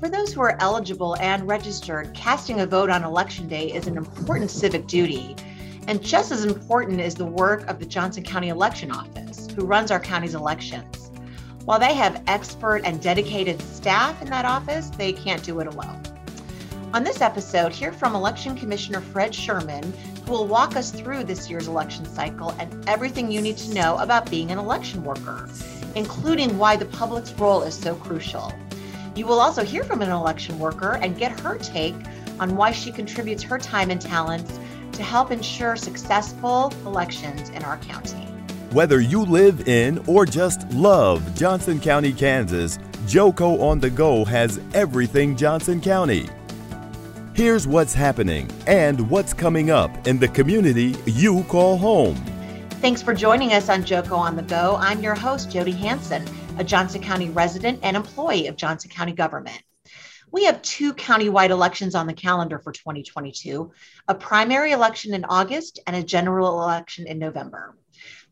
For those who are eligible and registered, casting a vote on election day is an important civic duty. And just as important is the work of the Johnson County Election Office, who runs our county's elections. While they have expert and dedicated staff in that office, they can't do it alone. On this episode, hear from Election Commissioner Fred Sherman, who will walk us through this year's election cycle and everything you need to know about being an election worker, including why the public's role is so crucial. You will also hear from an election worker and get her take on why she contributes her time and talents to help ensure successful elections in our county. Whether you live in or just love Johnson County, Kansas, Joco on the Go has everything Johnson County. Here's what's happening and what's coming up in the community you call home. Thanks for joining us on Joco on the Go. I'm your host, Jody Hanson a Johnson County resident and employee of Johnson County government. We have two countywide elections on the calendar for 2022 a primary election in August and a general election in November.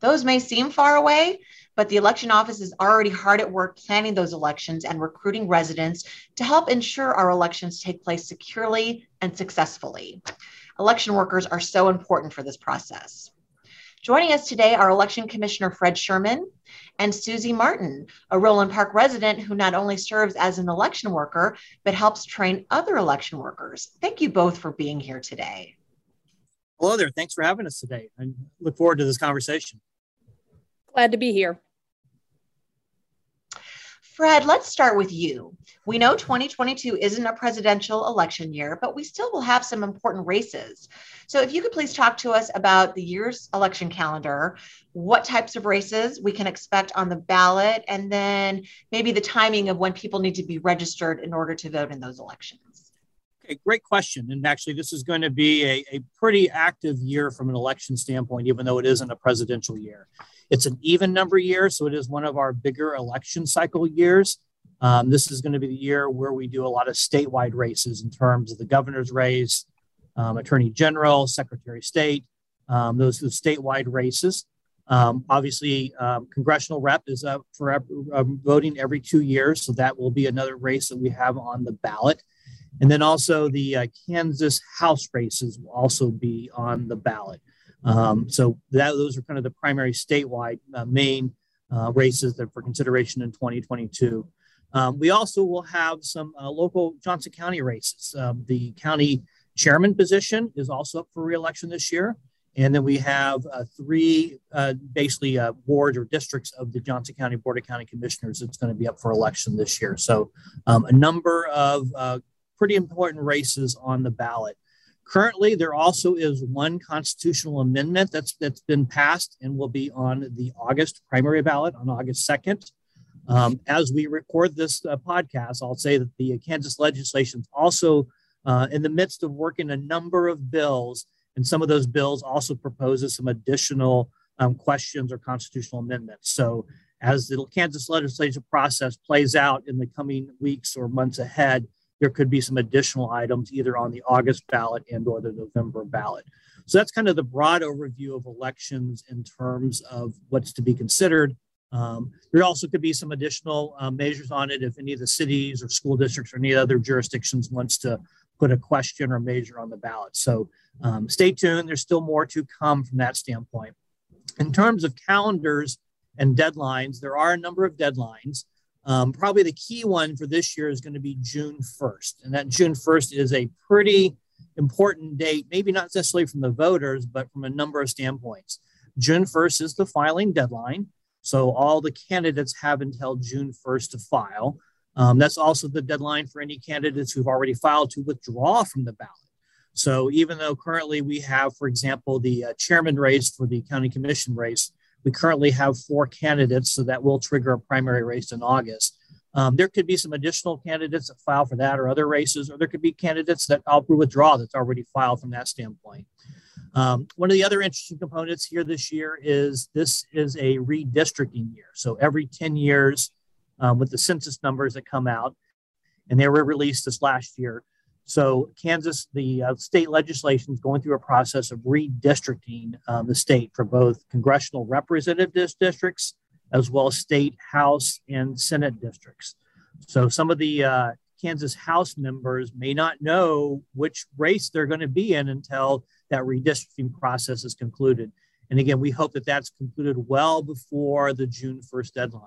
Those may seem far away, but the election office is already hard at work planning those elections and recruiting residents to help ensure our elections take place securely and successfully. Election workers are so important for this process. Joining us today are Election Commissioner Fred Sherman and Susie Martin, a Roeland Park resident who not only serves as an election worker, but helps train other election workers. Thank you both for being here today. Hello there. Thanks for having us today. I look forward to this conversation. Glad to be here. Fred, let's start with you. We know 2022 isn't a presidential election year, but we still will have some important races. So, if you could please talk to us about the year's election calendar, what types of races we can expect on the ballot, and then maybe the timing of when people need to be registered in order to vote in those elections. Okay, great question. And actually, this is going to be a, a pretty active year from an election standpoint, even though it isn't a presidential year. It's an even number year, so it is one of our bigger election cycle years. Um, this is going to be the year where we do a lot of statewide races in terms of the governor's race, um, attorney general, secretary of state, um, those, those statewide races. Um, obviously, um, congressional rep is up for uh, voting every two years, so that will be another race that we have on the ballot. And then also the uh, Kansas House races will also be on the ballot. Um, so that, those are kind of the primary statewide uh, main uh, races that for consideration in 2022. Um, we also will have some uh, local Johnson County races. Um, the county chairman position is also up for reelection this year. And then we have uh, three uh, basically wards or districts of the Johnson County Board of County Commissioners that's going to be up for election this year. So um, a number of pretty important races on the ballot. Currently, there also is one constitutional amendment that's that's been passed and will be on the August primary ballot on August 2nd. Um, as we record this uh, podcast, I'll say that the Kansas legislation is also uh, in the midst of working a number of bills, and some of those bills also proposes some additional um, questions or constitutional amendments. So, as the Kansas legislative process plays out in the coming weeks or months ahead, there could be some additional items either on the August ballot and or the November ballot. So that's kind of the broad overview of elections in terms of what's to be considered. Um, there also could be some additional uh, measures on it if any of the cities or school districts or any other jurisdictions wants to put a question or measure on the ballot. So um, stay tuned. There's still more to come from that standpoint. In terms of calendars and deadlines, there are a number of deadlines. Um, probably the key one for this year is going to be June 1st. And that June 1st is a pretty important date, maybe not necessarily from the voters, but from a number of standpoints. June 1st is the filing deadline. So all the candidates have until June 1st to file. Um, that's also the deadline for any candidates who've already filed to withdraw from the ballot. So even though currently we have, for example, the uh, chairman race for the county commission race, we currently have four candidates, so that will trigger a primary race in August. Um, there could be some additional candidates that file for that or other races, or there could be candidates that I'll withdraw that's already filed from that standpoint. Um, one of the other interesting components here this year is this is a redistricting year. So every 10 years, um, with the census numbers that come out, and they were released this last year, so Kansas, the uh, state legislation is going through a process of redistricting um, the state for both congressional representative districts as well as state house and senate districts. So some of the uh, Kansas House members may not know which race they're going to be in until that redistricting process is concluded. And again, we hope that that's concluded well before the June 1st deadline.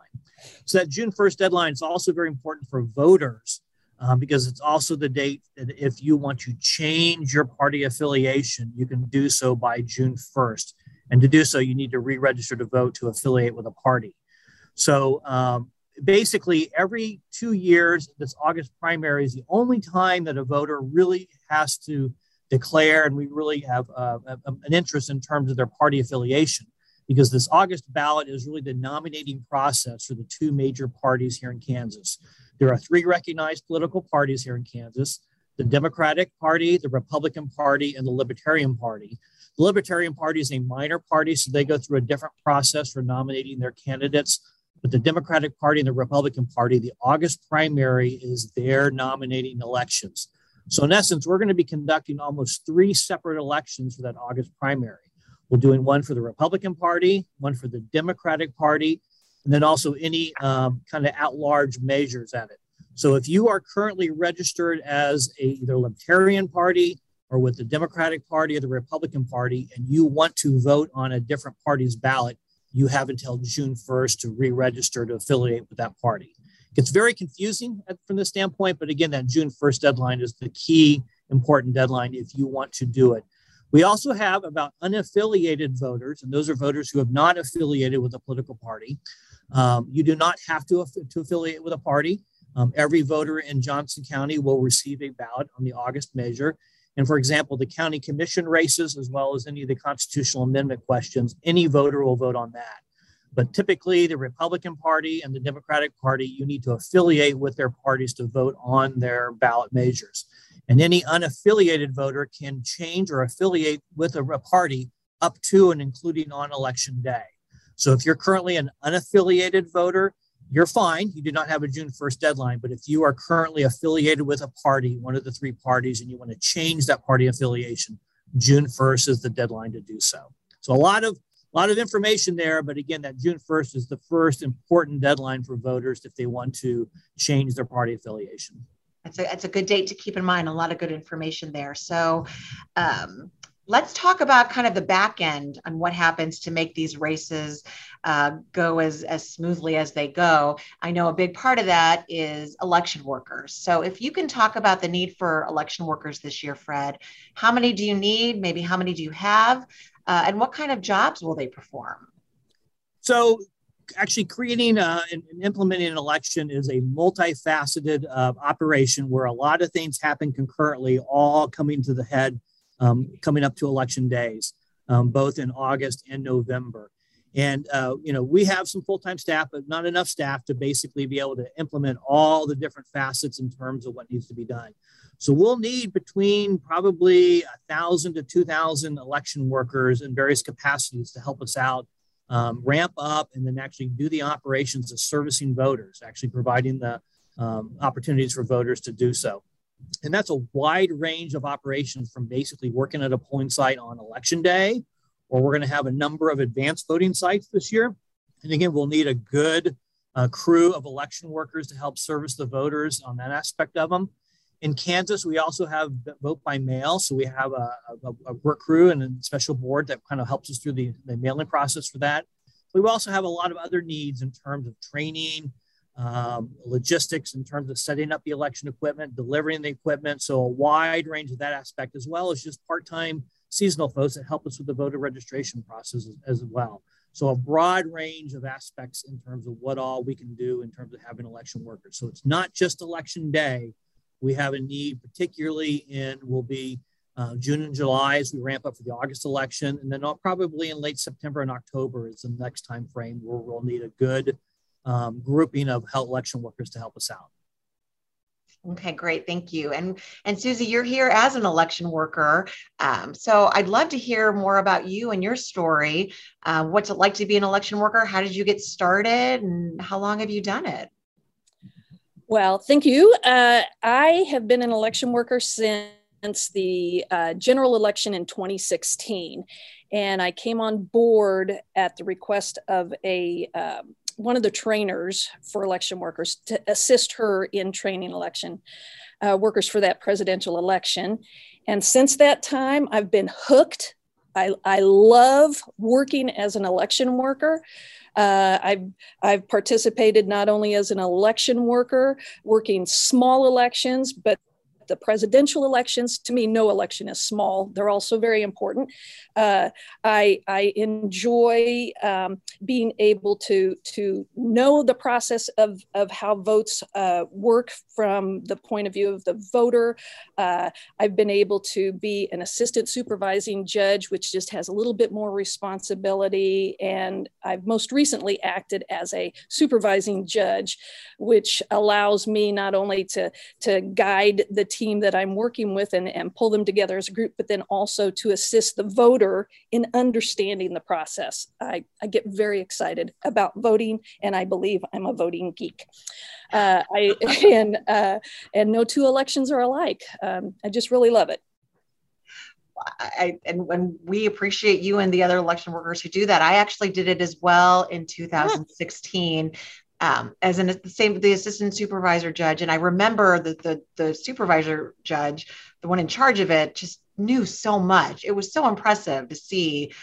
So that June 1st deadline is also very important for voters um, because it's also the date that if you want to change your party affiliation, you can do so by June 1st. And to do so, you need to re register to vote to affiliate with a party. So um, basically, every two years, this August primary is the only time that a voter really has to declare, and we really have uh, an interest in terms of their party affiliation. Because this August ballot is really the nominating process for the two major parties here in Kansas. There are three recognized political parties here in Kansas the Democratic Party, the Republican Party, and the Libertarian Party. The Libertarian Party is a minor party, so they go through a different process for nominating their candidates. But the Democratic Party and the Republican Party, the August primary is their nominating elections. So, in essence, we're going to be conducting almost three separate elections for that August primary. We're doing one for the Republican Party, one for the Democratic Party, and then also any um, kind of at large measures at it. So, if you are currently registered as a either Libertarian Party, or with the Democratic Party or the Republican Party, and you want to vote on a different party's ballot, you have until June 1st to re register to affiliate with that party. It gets very confusing from this standpoint, but again, that June 1st deadline is the key important deadline if you want to do it. We also have about unaffiliated voters, and those are voters who have not affiliated with a political party. Um, you do not have to, to affiliate with a party. Um, every voter in Johnson County will receive a ballot on the August measure. And for example, the county commission races, as well as any of the constitutional amendment questions, any voter will vote on that. But typically, the Republican Party and the Democratic Party, you need to affiliate with their parties to vote on their ballot measures. And any unaffiliated voter can change or affiliate with a party up to and including on election day. So if you're currently an unaffiliated voter, you're fine. You do not have a June 1st deadline. But if you are currently affiliated with a party, one of the three parties, and you want to change that party affiliation, June 1st is the deadline to do so. So a lot of a lot of information there, but again, that June 1st is the first important deadline for voters if they want to change their party affiliation. That's a, that's a good date to keep in mind. A lot of good information there. So, um, let's talk about kind of the back end on what happens to make these races uh, go as, as smoothly as they go. I know a big part of that is election workers. So if you can talk about the need for election workers this year, Fred, how many do you need? Maybe how many do you have? Uh, and what kind of jobs will they perform? So actually creating uh, and implementing an election is a multifaceted uh, operation where a lot of things happen concurrently, all coming to the head um, coming up to election days, um, both in August and November. And, uh, you know, we have some full time staff, but not enough staff to basically be able to implement all the different facets in terms of what needs to be done. So we'll need between probably a thousand to 2,000 election workers in various capacities to help us out, um, ramp up, and then actually do the operations of servicing voters, actually providing the um, opportunities for voters to do so. And that's a wide range of operations from basically working at a polling site on election day, or we're going to have a number of advanced voting sites this year. And again, we'll need a good uh, crew of election workers to help service the voters on that aspect of them. In Kansas, we also have vote by mail. So we have a, a, a work crew and a special board that kind of helps us through the, the mailing process for that. We also have a lot of other needs in terms of training, um, logistics in terms of setting up the election equipment, delivering the equipment. So a wide range of that aspect, as well as just part-time seasonal folks that help us with the voter registration process as, as well. So a broad range of aspects in terms of what all we can do in terms of having election workers. So it's not just election day. We have a need, particularly in will be uh, June and July as we ramp up for the August election, and then probably in late September and October is the next time frame where we'll need a good um, grouping of health election workers to help us out. Okay, great. Thank you. And and Susie, you're here as an election worker. Um, so I'd love to hear more about you and your story. Uh, what's it like to be an election worker? How did you get started, and how long have you done it? Well, thank you. Uh, I have been an election worker since the uh, general election in 2016, and I came on board at the request of a um, one of the trainers for election workers to assist her in training election uh, workers for that presidential election. And since that time, I've been hooked. I, I love working as an election worker. Uh, I've, I've participated not only as an election worker, working small elections, but the presidential elections, to me, no election is small. They're also very important. Uh, I, I enjoy um, being able to, to know the process of, of how votes uh, work from the point of view of the voter. Uh, I've been able to be an assistant supervising judge, which just has a little bit more responsibility. And I've most recently acted as a supervising judge, which allows me not only to, to guide the team that I'm working with and, and pull them together as a group, but then also to assist the voter in understanding the process. I, I get very excited about voting, and I believe I'm a voting geek. Uh, I and uh, and no two elections are alike. Um, I just really love it. I, and when we appreciate you and the other election workers who do that. I actually did it as well in 2016 um, as an the same the assistant supervisor judge. And i remember that the the supervisor judge the one in charge of it just knew so much. It was so impressive to see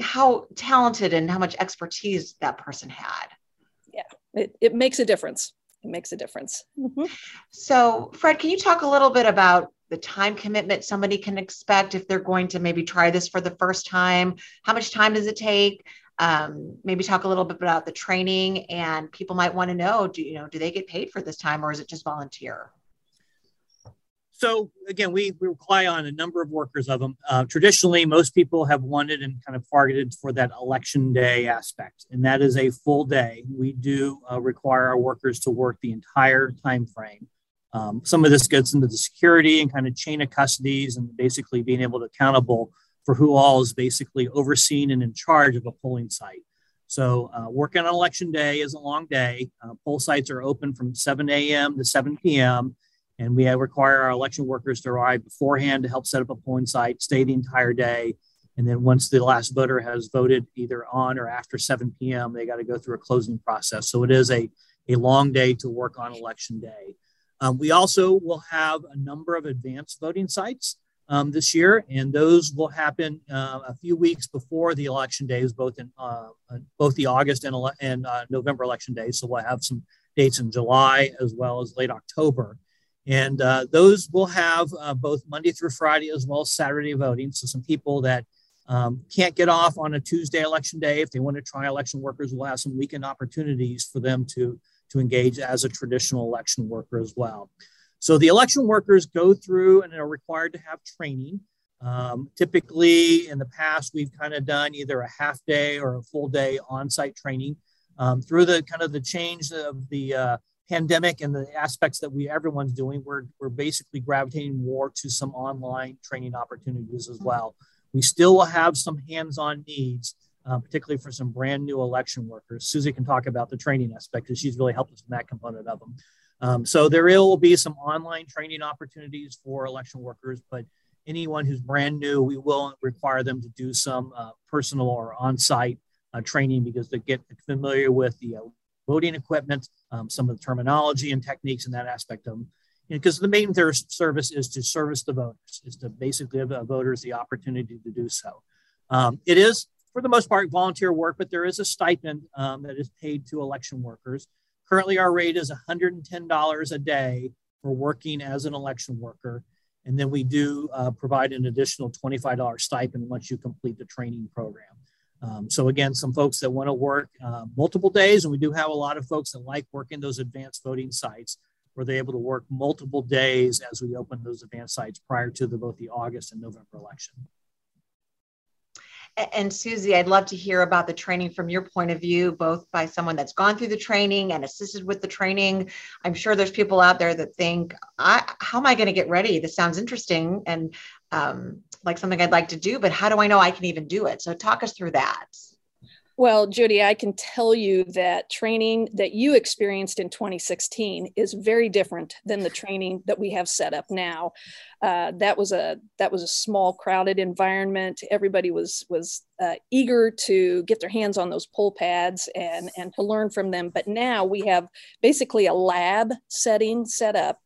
how talented and how much expertise that person had. Yeah it, it makes a difference. It makes a difference. Mm-hmm. so fred can you talk a little bit about the time commitment somebody can expect if they're going to maybe try this for the first time? How much time does it take um, maybe talk a little bit about the training and people might want to know do you know do they get paid for this time or is it just volunteer? So again we, we rely on a number of workers of them uh, traditionally most people have wanted and kind of targeted for that election day aspect and that is a full day. We do uh, require our workers to work the entire time frame. Um, some of this gets into the security and kind of chain of custodies and basically being able to accountable for who all is basically overseen and in charge of a polling site. So, uh, working on election day is a long day. Uh, poll sites are open from 7 a.m. to 7 p.m., and we require our election workers to arrive beforehand to help set up a polling site, stay the entire day. And then, once the last voter has voted either on or after 7 p.m., they got to go through a closing process. So, it is a, a long day to work on election day. Um, we also will have a number of advanced voting sites um, this year, and those will happen uh, a few weeks before the election days, both in uh, both the August and, ele- and uh, November election days. So we'll have some dates in July as well as late October, and uh, those will have uh, both Monday through Friday as well as Saturday voting. So some people that um, can't get off on a Tuesday election day, if they want to try election workers, will have some weekend opportunities for them to to engage as a traditional election worker as well. So the election workers go through and are required to have training. Um, typically, in the past, we've kind of done either a half day or a full day on-site training. Um, through the kind of the change of the uh, pandemic and the aspects that we everyone's doing, we're we're basically gravitating more to some online training opportunities as well. We still will have some hands-on needs, uh, particularly for some brand new election workers. Susie can talk about the training aspect because she's really helped us in that component of them. Um, so there will be some online training opportunities for election workers, but anyone who's brand new, we will require them to do some uh, personal or on-site uh, training because they get familiar with the uh, voting equipment, um, some of the terminology and techniques in that aspect of them. Because the main service is to service the voters, is to basically give voters the opportunity to do so. Um, it is, for the most part, volunteer work, but there is a stipend um, that is paid to election workers. Currently, our rate is $110 a day for working as an election worker. And then we do uh, provide an additional $25 stipend once you complete the training program. Um, so again, some folks that want to work uh, multiple days, and we do have a lot of folks that like working those advanced voting sites where they're able to work multiple days as we open those advanced sites prior to the, both the August and November election. And Susie, I'd love to hear about the training from your point of view, both by someone that's gone through the training and assisted with the training. I'm sure there's people out there that think, how am I going to get ready? This sounds interesting and um, like something I'd like to do, but how do I know I can even do it? So talk us through that. Well, Jody, I can tell you that training that you experienced in 2016 is very different than the training that we have set up now. Uh, that was a that was a small, crowded environment. Everybody was was uh, eager to get their hands on those poll pads and and to learn from them. But now we have basically a lab setting set up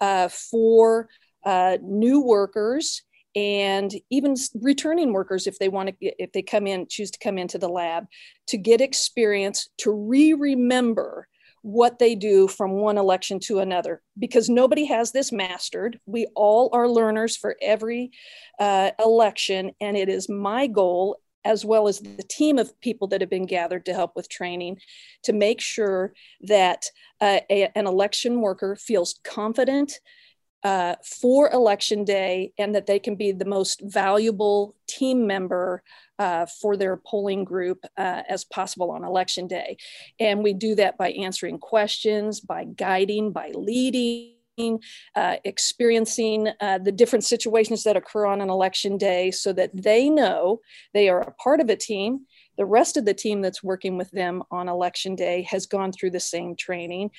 uh, for uh, new workers and even returning workers if they want to if they come in choose to come into the lab to get experience to re-remember what they do from one election to another because nobody has this mastered. We all are learners for every uh, election and it is my goal as well as the team of people that have been gathered to help with training to make sure that uh, a, an election worker feels confident uh, for election day and that they can be the most valuable team member uh, for their polling group uh, as possible on election day. And we do that by answering questions, by guiding, by leading. Uh, experiencing uh, the different situations that occur on an election day so that they know they are a part of a team the rest of the team that's working with them on election day has gone through the same training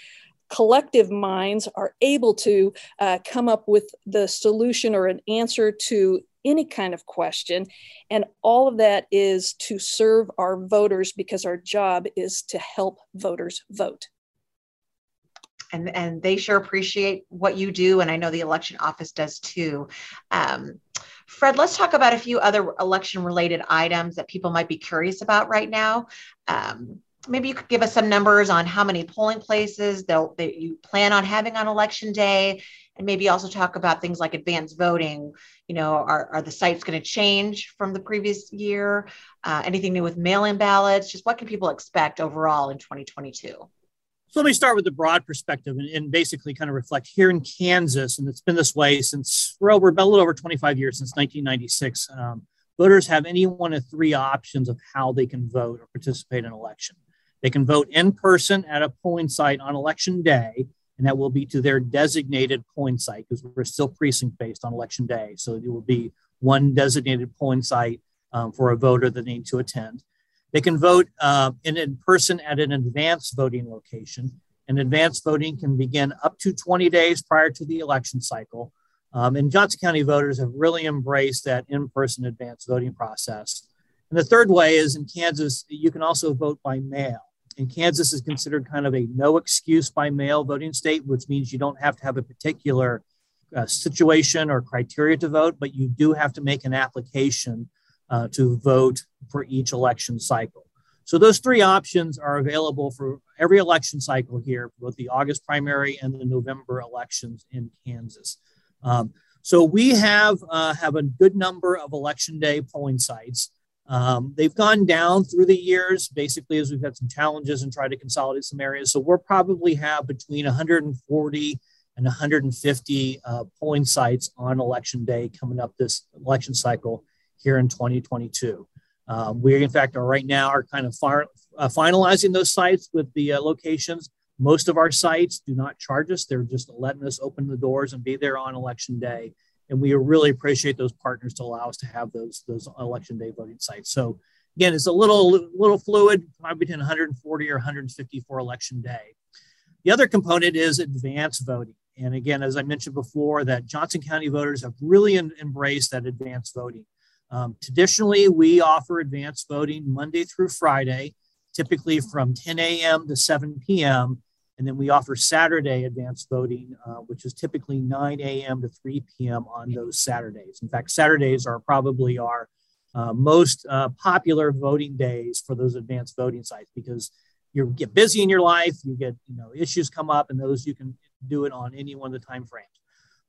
collective minds are able to uh, come up with the solution or an answer to any kind of question. And all of that is to serve our voters because our job is to help voters vote. And, and they sure appreciate what you do. And I know the election office does too. Um, Fred, let's talk about a few other election related items that people might be curious about right now. Um, maybe you could give us some numbers on how many polling places that you plan on having on election day and maybe also talk about things like advanced voting you know are, are the sites going to change from the previous year uh, anything new with mail-in ballots just what can people expect overall in 2022 so let me start with the broad perspective and, and, basically kind of reflect here in Kansas, and it's been this way since well, we're about a little over 25 years since 1996. Um, voters have any one of three options of how they can vote or participate in an election. They can vote in person at a polling site on election day, and that will be to their designated polling site because we're still precinct based on election day. So it will be one designated polling site um, for a voter that needs to attend. They can vote uh, in, in person at an advanced voting location. And advanced voting can begin up to 20 days prior to the election cycle. Um, and Johnson County voters have really embraced that in person advanced voting process. And the third way is in Kansas, you can also vote by mail and Kansas is considered kind of a no excuse by mail voting state, which means you don't have to have a particular uh, situation or criteria to vote, but you do have to make an application uh, to vote for each election cycle. So those three options are available for every election cycle here, both the August primary and the November elections in Kansas. Um, so we have uh, have a good number of election day polling sites. Um, they've gone down through the years, basically, as we've had some challenges and tried to consolidate some areas. So we'll probably have between 140 and 150 uh, polling sites on election day coming up this election cycle here in 2022. Um, we, in fact, are right now are kind of far, uh, finalizing those sites with the uh, locations. Most of our sites do not charge us; they're just letting us open the doors and be there on election day and we really appreciate those partners to allow us to have those those election day voting sites. So again, it's a little little fluid, probably between 140 or 150 for election day. The other component is advanced voting. And again, as I mentioned before, that Johnson County voters have really embraced that advanced voting. Um, traditionally, we offer advanced voting Monday through Friday, typically from 10 a.m. to 7 p.m. And then we offer Saturday advanced voting, uh, which is typically 9 a.m. to 3 p.m. on those Saturdays. In fact, Saturdays are probably our uh, most uh, popular voting days for those advanced voting sites because you get busy in your life, you get you know issues come up, and those you can do it on any one of the time frames.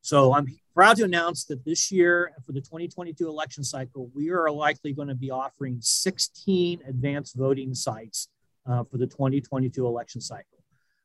So I'm proud to announce that this year for the 2022 election cycle, we are likely going to be offering 16 advanced voting sites uh, for the 2022 election cycle.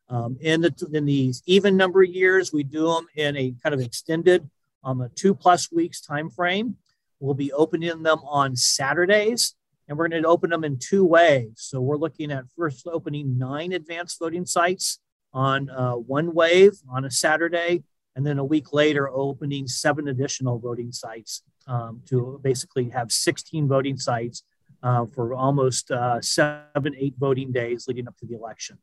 Um, in, the, in these even number of years, we do them in a kind of extended, um, a two plus weeks time frame. We'll be opening them on Saturdays, and we're going to open them in two ways. So we're looking at first opening nine advanced voting sites on uh, one wave on a Saturday, and then a week later opening seven additional voting sites um, to basically have 16 voting sites uh, for almost uh, seven, eight voting days leading up to the election.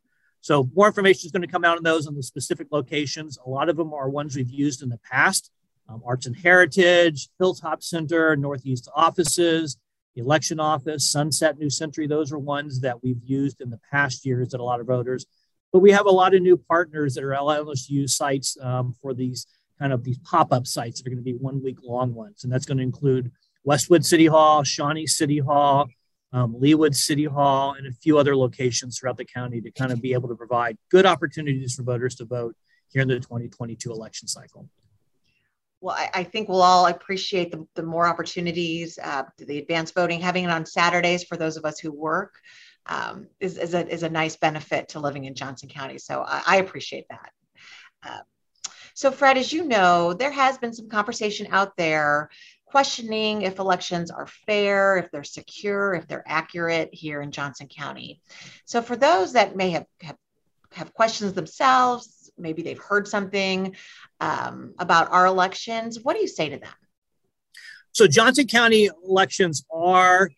So more information is going to come out on those on the specific locations. A lot of them are ones we've used in the past. Um, Arts and Heritage, Hilltop Center, Northeast offices, the election office, Sunset New Century. Those are ones that we've used in the past years that a lot of voters. But we have a lot of new partners that are allowing us to use sites um, for these kind of these pop-up sites that are going to be one week long ones. And that's going to include Westwood City Hall, Shawnee City Hall, um, Leawood City Hall, and a few other locations throughout the county to kind of be able to provide good opportunities for voters to vote here in the 2022 election cycle. Well, I, I think we'll all appreciate the, the more opportunities, uh, the advanced voting, having it on Saturdays for those of us who work um, is, is, a, is a nice benefit to living in Johnson County. So I, I appreciate that. Uh, so, Fred, as you know, there has been some conversation out there questioning if elections are fair, if they're secure, if they're accurate here in Johnson County. So for those that may have, have, have questions themselves, maybe they've heard something um, about our elections, what do you say to them? So Johnson County elections are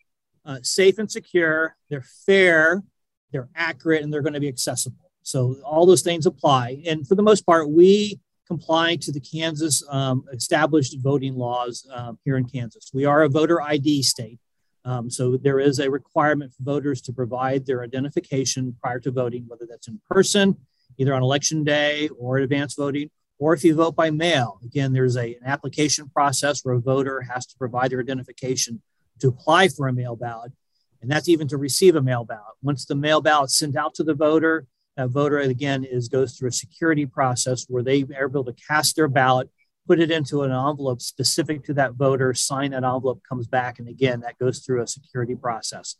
uh, safe and secure, they're fair, they're accurate, and they're going to be accessible. So all those things apply. And for the most part, we comply to the Kansas um, established voting laws um, here in Kansas. We are a voter ID state. Um, so there is a requirement for voters to provide their identification prior to voting, whether that's in person, either on election day or advance voting, or if you vote by mail. Again, there's a, an application process where a voter has to provide their identification to apply for a mail ballot. And that's even to receive a mail ballot. Once the mail ballot's sent out to the voter, that voter again is goes through a security process where they are able to cast their ballot put it into an envelope specific to that voter sign that envelope comes back and again that goes through a security process.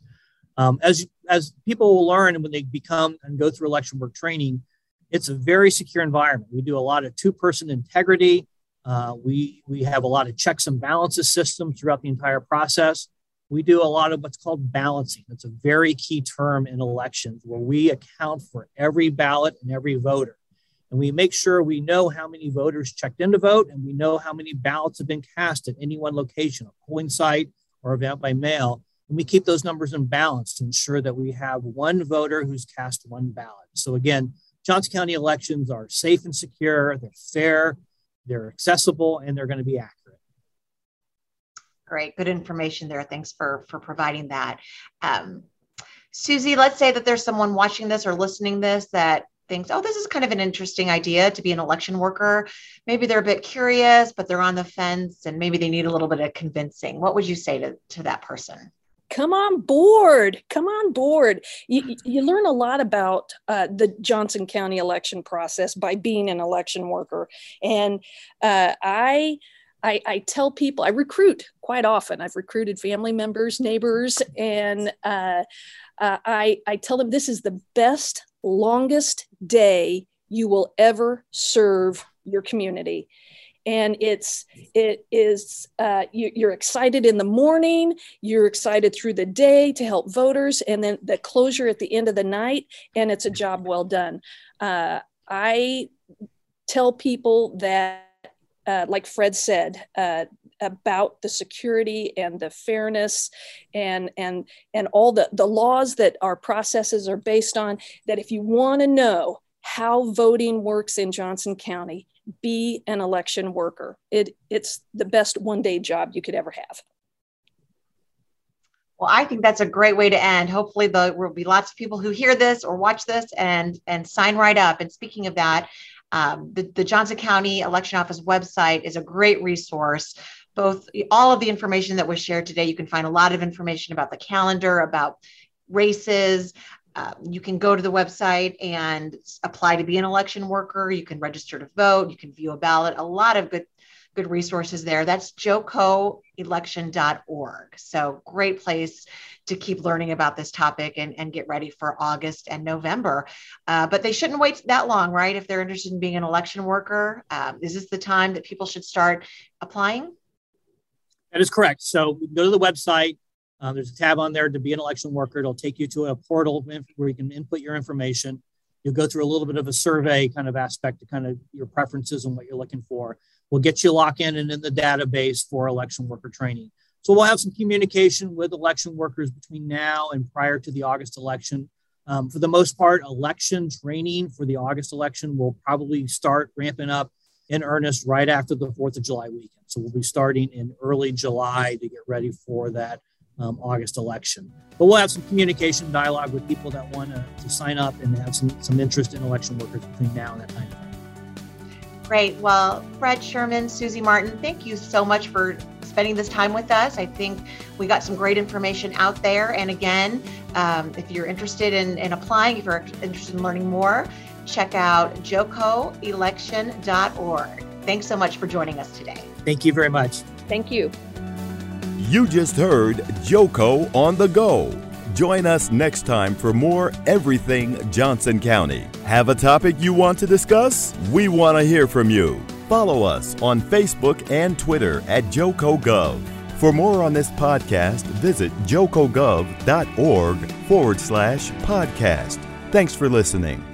Um, as as people will learn when they become and go through election work training it's a very secure environment. We do a lot of two person integrity. Uh, we we have a lot of checks and balances system throughout the entire process we do a lot of what's called balancing. It's a very key term in elections where we account for every ballot and every voter. And we make sure we know how many voters checked in to vote and we know how many ballots have been cast at any one location, a polling site or a vote by mail. And we keep those numbers in balance to ensure that we have one voter who's cast one ballot. So again, Johnson County elections are safe and secure, they're fair, they're accessible, and they're going to be accurate. Great, good information there. Thanks for for providing that. Um, Susie, let's say that there's someone watching this or listening this that thinks, oh, this is kind of an interesting idea to be an election worker. Maybe they're a bit curious, but they're on the fence and maybe they need a little bit of convincing. What would you say to, to that person? Come on board. Come on board. You, you learn a lot about uh, the Johnson County election process by being an election worker. And uh, I, I, I, tell people I recruit quite often. I've recruited family members, neighbors, and uh, uh, I, I tell them this is the best, longest day you will ever serve your community. And it's it is uh, you, are excited in the morning, you're excited through the day to help voters, and then the closure at the end of the night, and it's a job well done. Uh, I tell people that uh, like Fred said, uh, about the security and the fairness and and and all the the laws that our processes are based on. That if you want to know how voting works in Johnson County, be an election worker. It it's the best one day job you could ever have. Well, I think that's a great way to end. Hopefully, there will be lots of people who hear this or watch this and and sign right up. And speaking of that, um, the, the Johnson County Election Office website is a great resource. Both all of the information that was shared today, you can find a lot of information about the calendar, about races. Uh, you can go to the website and apply to be an election worker. You can register to vote. You can view a ballot. A lot of good good resources there. That's jocoelection.org. So great place to keep learning about this topic and, and get ready for August and November. Uh, but they shouldn't wait that long, right? If they're interested in being an election worker, um, is this the time that people should start applying? That is correct. So go to the website. Um, there's a tab on there to be an election worker. It'll take you to a portal where you can input your information. You'll go through a little bit of a survey kind of aspect to kind of your preferences and what you're looking for. We'll get you locked in and in the database for election worker training. So we'll have some communication with election workers between now and prior to the August election. Um, for the most part, election training for the August election will probably start ramping up in earnest right after the 4th of July weekend. So we'll be starting in early July to get ready for that um, August election. But we'll have some communication dialogue with people that want to, to sign up and have some, some interest in election workers between now and that time. Great. Well, Fred Sherman, Susie Martin, thank you so much for spending this time with us. I think we got some great information out there. And again, um, if you're interested in, in applying, if you're interested in learning more, check out jocoelection.org. Thanks so much for joining us today. Thank you very much. Thank you. You just heard Joco on the Go. Join us next time for more Everything Johnson County. Have a topic you want to discuss? We want to hear from you. Follow us on Facebook and Twitter at JocoGov. For more on this podcast, visit jocogov.org forward slash podcast. Thanks for listening.